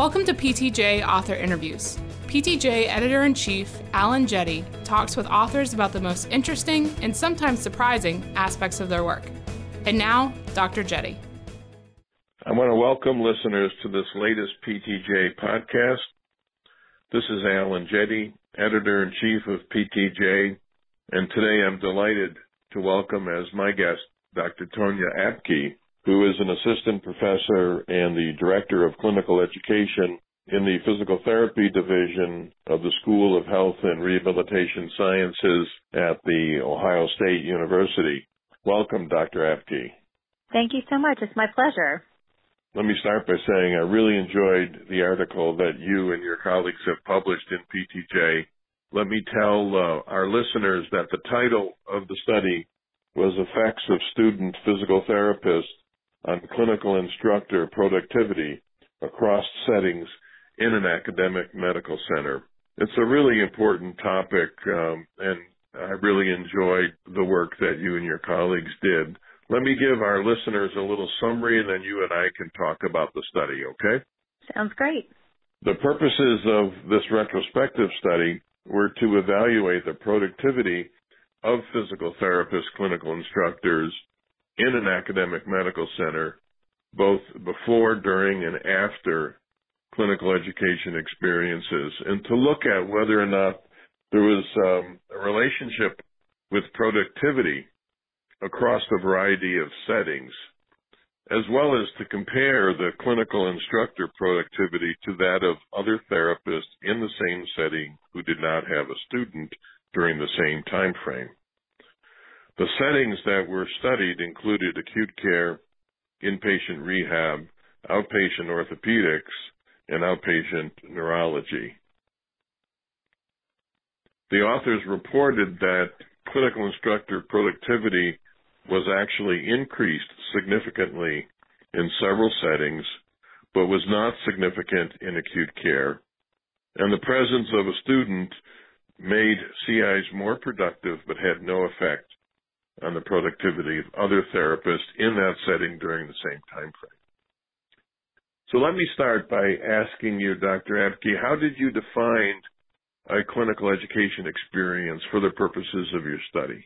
Welcome to PTJ Author Interviews. PTJ Editor in Chief Alan Jette talks with authors about the most interesting and sometimes surprising aspects of their work. And now, Dr. Jette. I want to welcome listeners to this latest PTJ podcast. This is Alan Jette, Editor in Chief of PTJ, and today I'm delighted to welcome as my guest Dr. Tonya Apke, who is an assistant professor and the director of clinical education in the physical therapy division of the School of Health and Rehabilitation Sciences at the Ohio State University. Welcome, Dr. Apke. Thank you so much. It's my pleasure. Let me start by saying I really enjoyed the article that you and your colleagues have published in PTJ. Let me tell uh, our listeners that the title of the study was Effects of Student Physical Therapists on clinical instructor productivity across settings in an academic medical center. It's a really important topic, um, and I really enjoyed the work that you and your colleagues did. Let me give our listeners a little summary, and then you and I can talk about the study, okay? Sounds great. The purposes of this retrospective study were to evaluate the productivity of physical therapists, clinical instructors in an academic medical center, both before, during, and after clinical education experiences, and to look at whether or not there was um, a relationship with productivity across a variety of settings, as well as to compare the clinical instructor productivity to that of other therapists in the same setting who did not have a student during the same time frame. The settings that were studied included acute care, inpatient rehab, outpatient orthopedics, and outpatient neurology. The authors reported that clinical instructor productivity was actually increased significantly in several settings, but was not significant in acute care. And the presence of a student made CIs more productive but had no effect on the productivity of other therapists in that setting during the same time frame. So let me start by asking you, Dr. Apke, how did you define a clinical education experience for the purposes of your study?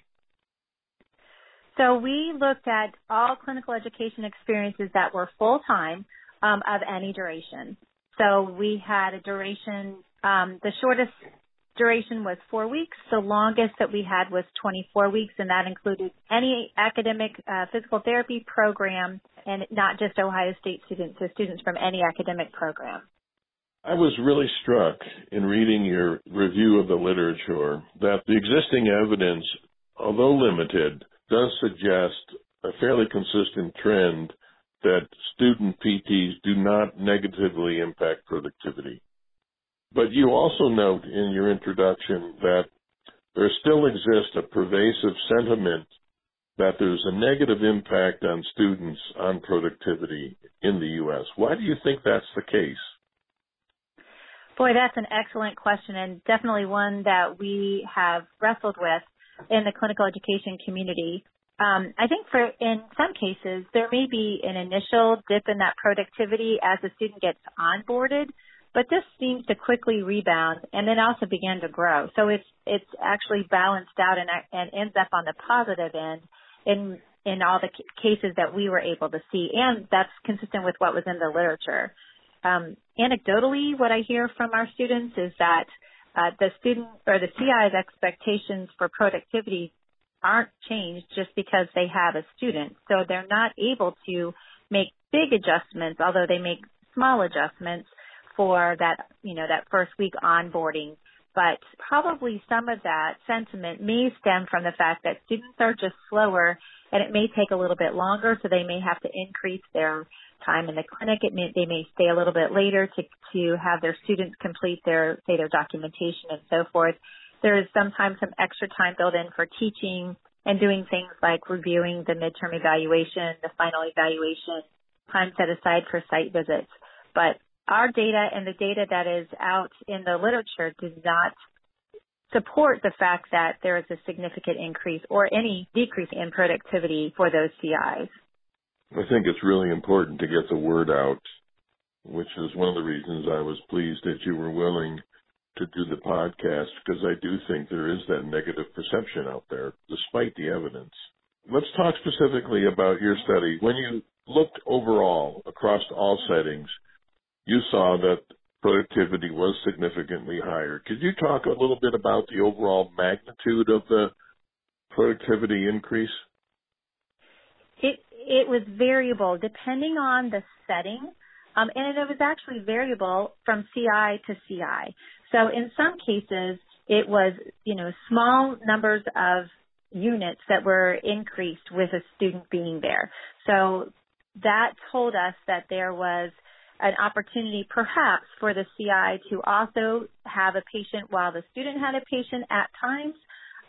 So we looked at all clinical education experiences that were full time um, of any duration. So we had a duration, um, the shortest duration was four weeks. The longest that we had was 24 weeks, and that included any academic uh, physical therapy program and not just Ohio State students, so students from any academic program. I was really struck in reading your review of the literature that the existing evidence, although limited, does suggest a fairly consistent trend that student PTs do not negatively impact productivity. But you also note in your introduction that there still exists a pervasive sentiment that there's a negative impact on students on productivity in the U.S. Why do you think that's the case? Boy, that's an excellent question and definitely one that we have wrestled with in the clinical education community. Um, I think for in some cases there may be an initial dip in that productivity as the student gets onboarded, but this seems to quickly rebound and then also begin to grow. So it's it's actually balanced out and, and ends up on the positive end in in all the cases that we were able to see, and that's consistent with what was in the literature. Um, anecdotally, what I hear from our students is that uh, the student or the CI's expectations for productivity aren't changed just because they have a student. So they're not able to make big adjustments, although they make small adjustments for that, you know, that first week onboarding. But probably some of that sentiment may stem from the fact that students are just slower and it may take a little bit longer, so they may have to increase their time in the clinic. It may, they may stay a little bit later to, to have their students complete their, say, their documentation and so forth. There is sometimes some extra time built in for teaching and doing things like reviewing the midterm evaluation, the final evaluation, time set aside for site visits. But our data and the data that is out in the literature does not support the fact that there is a significant increase or any decrease in productivity for those CIs. I think it's really important to get the word out which is one of the reasons I was pleased that you were willing to do the podcast because I do think there is that negative perception out there despite the evidence. Let's talk specifically about your study. When you looked overall across all settings, you saw that productivity was significantly higher. Could you talk a little bit about the overall magnitude of the productivity increase? It it was variable depending on the setting, um, and it was actually variable from CI to CI. So in some cases, it was you know small numbers of units that were increased with a student being there. So that told us that there was an opportunity perhaps for the CI to also have a patient while the student had a patient at times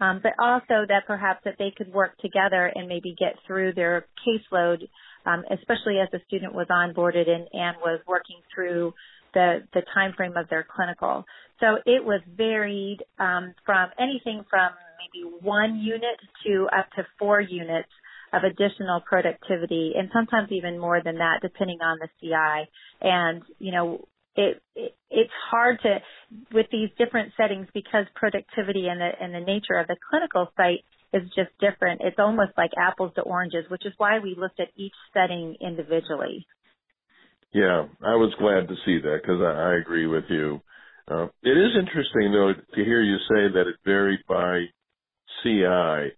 um, but also that perhaps that they could work together and maybe get through their caseload, um, especially as the student was onboarded and, and was working through the the time frame of their clinical. So it was varied um, from anything from maybe one unit to up to four units of additional productivity and sometimes even more than that depending on the CI. And, you know, it, it it's hard to with these different settings because productivity and the and the nature of the clinical site is just different. It's almost like apples to oranges, which is why we looked at each setting individually. Yeah, I was glad to see that because I, I agree with you. Uh, it is interesting though to hear you say that it varied by CI.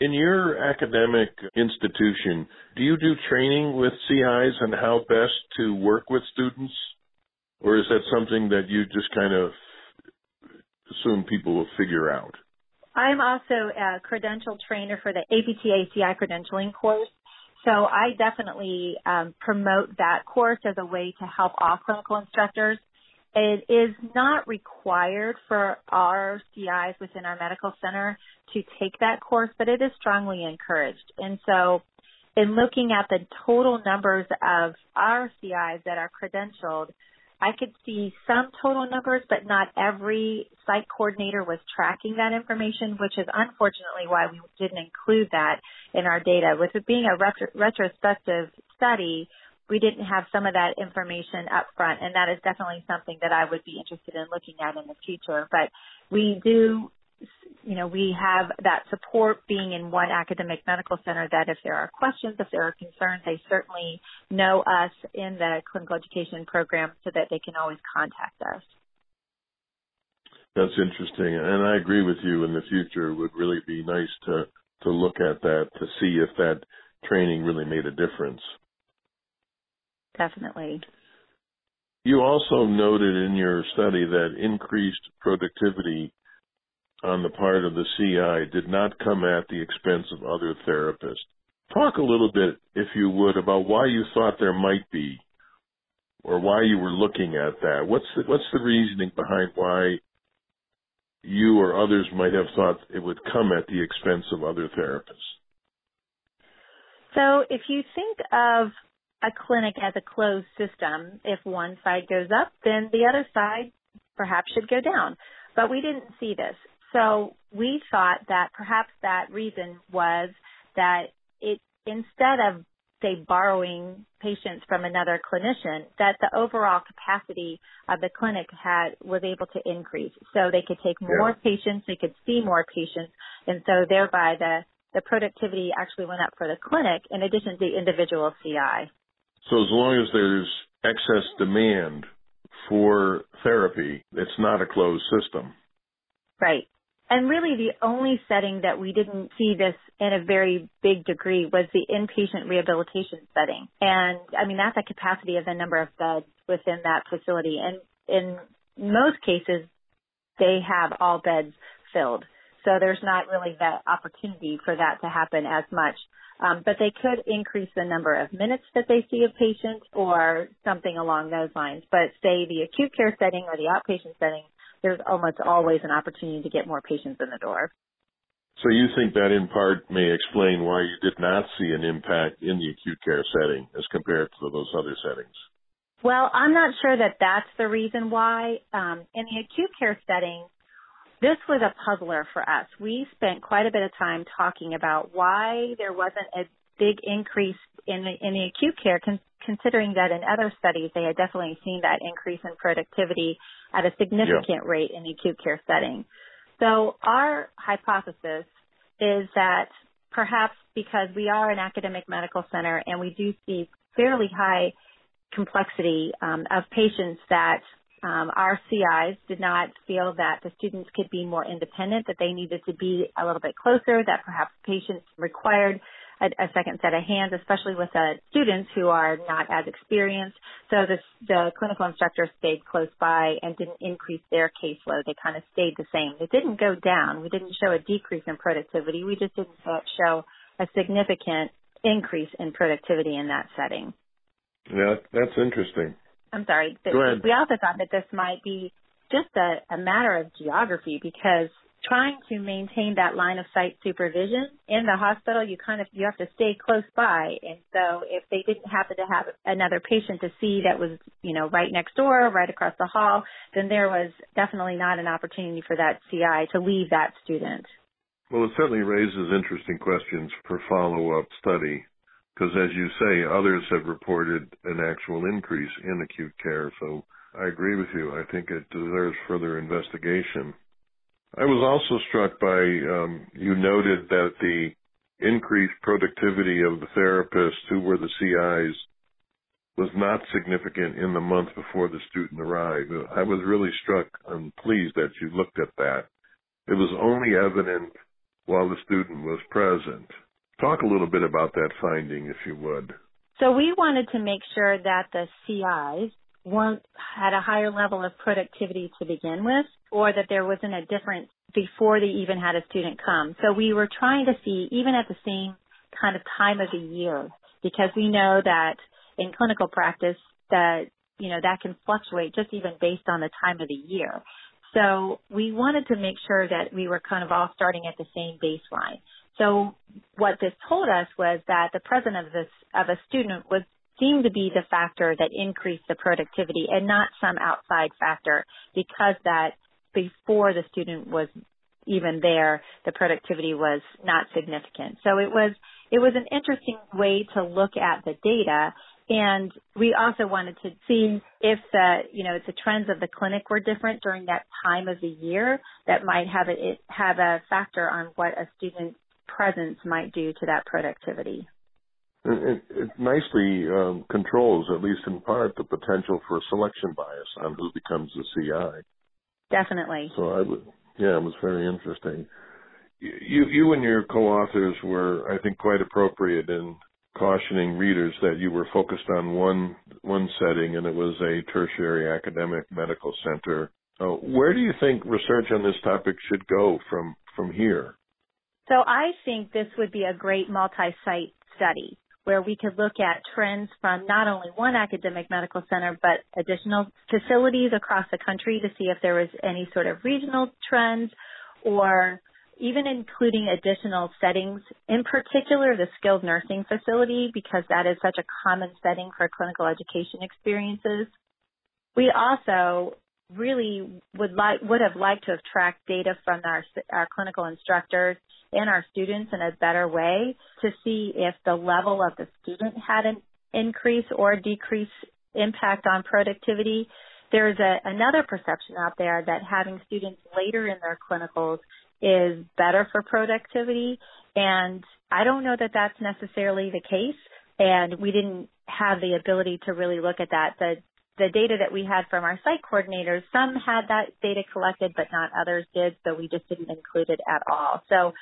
In your academic institution, do you do training with CIs on how best to work with students? or is that something that you just kind of assume people will figure out? I'm also a credential trainer for the APTA CI credentialing course. So I definitely um, promote that course as a way to help all clinical instructors. It is not required for our CIs within our medical center to take that course, but it is strongly encouraged. And so in looking at the total numbers of our CIs that are credentialed, I could see some total numbers, but not every site coordinator was tracking that information, which is unfortunately why we didn't include that in our data. With it being a retro- retrospective study, we didn't have some of that information up front, and that is definitely something that I would be interested in looking at in the future. But we do you know, we have that support being in one academic medical center that if there are questions, if there are concerns, they certainly know us in the clinical education program so that they can always contact us. That's interesting. And I agree with you in the future it would really be nice to, to look at that to see if that training really made a difference. Definitely. You also noted in your study that increased productivity on the part of the CI did not come at the expense of other therapists. Talk a little bit, if you would, about why you thought there might be, or why you were looking at that. What's the, what's the reasoning behind why you or others might have thought it would come at the expense of other therapists? So, if you think of a clinic as a closed system, if one side goes up, then the other side perhaps should go down. But we didn't see this. So we thought that perhaps that reason was that it instead of say borrowing patients from another clinician, that the overall capacity of the clinic had was able to increase. So they could take more yeah. patients, they could see more patients, and so thereby the the productivity actually went up for the clinic in addition to the individual CI. So as long as there's excess demand for therapy, it's not a closed system. Right. And really the only setting that we didn't see this in a very big degree was the inpatient rehabilitation setting. And I mean, that's a capacity of the number of beds within that facility. And in most cases, they have all beds filled. So there's not really that opportunity for that to happen as much. Um, but they could increase the number of minutes that they see a patient or something along those lines. But say the acute care setting or the outpatient setting, there's almost always an opportunity to get more patients in the door. So you think that in part may explain why you did not see an impact in the acute care setting as compared to those other settings? Well, I'm not sure that that's the reason why. Um, in the acute care setting, this was a puzzler for us. We spent quite a bit of time talking about why there wasn't a big increase in the, in the acute care con- considering that in other studies they had definitely seen that increase in productivity at a significant yeah. rate in the acute care setting. So our hypothesis is that perhaps because we are an academic medical center and we do see fairly high complexity um, of patients that um, our CIs did not feel that the students could be more independent, that they needed to be a little bit closer, that perhaps patients required a, a second set of hands, especially with uh, students who are not as experienced. So the, the clinical instructors stayed close by and didn't increase their caseload. They kind of stayed the same. It didn't go down. We didn't show a decrease in productivity. We just didn't show a significant increase in productivity in that setting. Yeah, that's interesting. I'm sorry. We also thought that this might be just a, a matter of geography because trying to maintain that line of sight supervision in the hospital, you kind of you have to stay close by. And so if they didn't happen to have another patient to see that was, you know, right next door, right across the hall, then there was definitely not an opportunity for that CI to leave that student. Well, it certainly raises interesting questions for follow-up study because as you say, others have reported an actual increase in acute care. So I agree with you. I think it deserves further investigation. I was also struck by um, you noted that the increased productivity of the therapists who were the CIs was not significant in the month before the student arrived. I was really struck and pleased that you looked at that. It was only evident while the student was present. Talk a little bit about that finding, if you would. So we wanted to make sure that the CIs weren't had a higher level of productivity to begin with, or that there wasn't a difference before they even had a student come. So we were trying to see, even at the same kind of time of the year, because we know that in clinical practice that you know that can fluctuate just even based on the time of the year. So we wanted to make sure that we were kind of all starting at the same baseline. So what this told us was that the presence of this of a student was seemed to be the factor that increased the productivity and not some outside factor because that before the student was even there, the productivity was not significant. So it was it was an interesting way to look at the data and we also wanted to see if the, you know, the trends of the clinic were different during that time of the year that might have a, have a factor on what a student's presence might do to that productivity. It, it nicely um, controls, at least in part, the potential for selection bias on who becomes the CI. Definitely. So I would, yeah, it was very interesting. You, you and your co-authors were, I think, quite appropriate in cautioning readers that you were focused on one one setting, and it was a tertiary academic medical center. Uh, where do you think research on this topic should go from from here? So I think this would be a great multi-site study where we could look at trends from not only one academic medical center, but additional facilities across the country to see if there was any sort of regional trends or even including additional settings, in particular the skilled nursing facility, because that is such a common setting for clinical education experiences. We also really would like would have liked to have tracked data from our our clinical instructors and our students in a better way to see if the level of the student had an increase or decrease impact on productivity. There's a, another perception out there that having students later in their clinicals is better for productivity. And I don't know that that's necessarily the case. And we didn't have the ability to really look at that. The the data that we had from our site coordinators, some had that data collected, but not others did, so we just didn't include it at all. So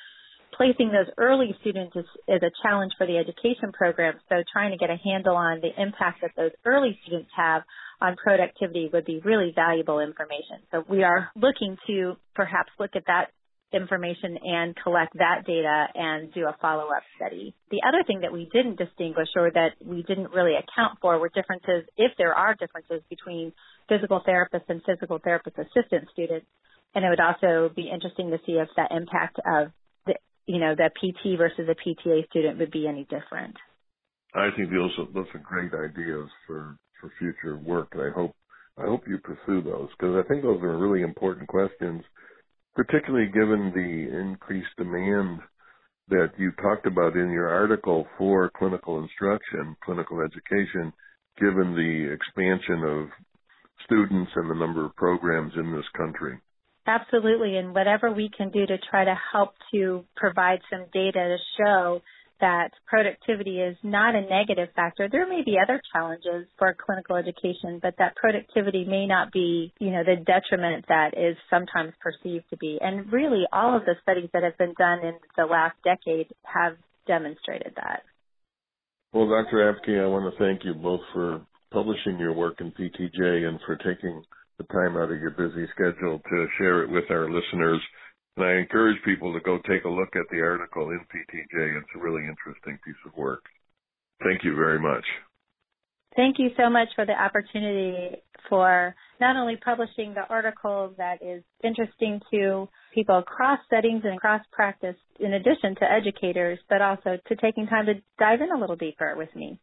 placing those early students is, is a challenge for the education program. So trying to get a handle on the impact that those early students have on productivity would be really valuable information. So we are looking to perhaps look at that information and collect that data and do a follow-up study. The other thing that we didn't distinguish or that we didn't really account for were differences, if there are differences between physical therapists and physical therapist assistant students. And it would also be interesting to see if that impact of the, you know, the PT versus a PTA student would be any different. I think those are, those are great ideas for, for future work, and I hope I hope you pursue those because I think those are really important questions particularly given the increased demand that you talked about in your article for clinical instruction, clinical education given the expansion of students and the number of programs in this country. Absolutely, and whatever we can do to try to help to provide some data to show that productivity is not a negative factor. There may be other challenges for clinical education, but that productivity may not be, you know, the detriment that is sometimes perceived to be. And really, all of the studies that have been done in the last decade have demonstrated that. Well, Dr. Apke, I want to thank you both for publishing your work in PTJ and for taking the time out of your busy schedule to share it with our listeners. And I encourage people to go take a look at the article in PTJ. It's a really interesting piece of work. Thank you very much. Thank you so much for the opportunity for not only publishing the article that is interesting to people across settings and across practice, in addition to educators, but also to taking time to dive in a little deeper with me.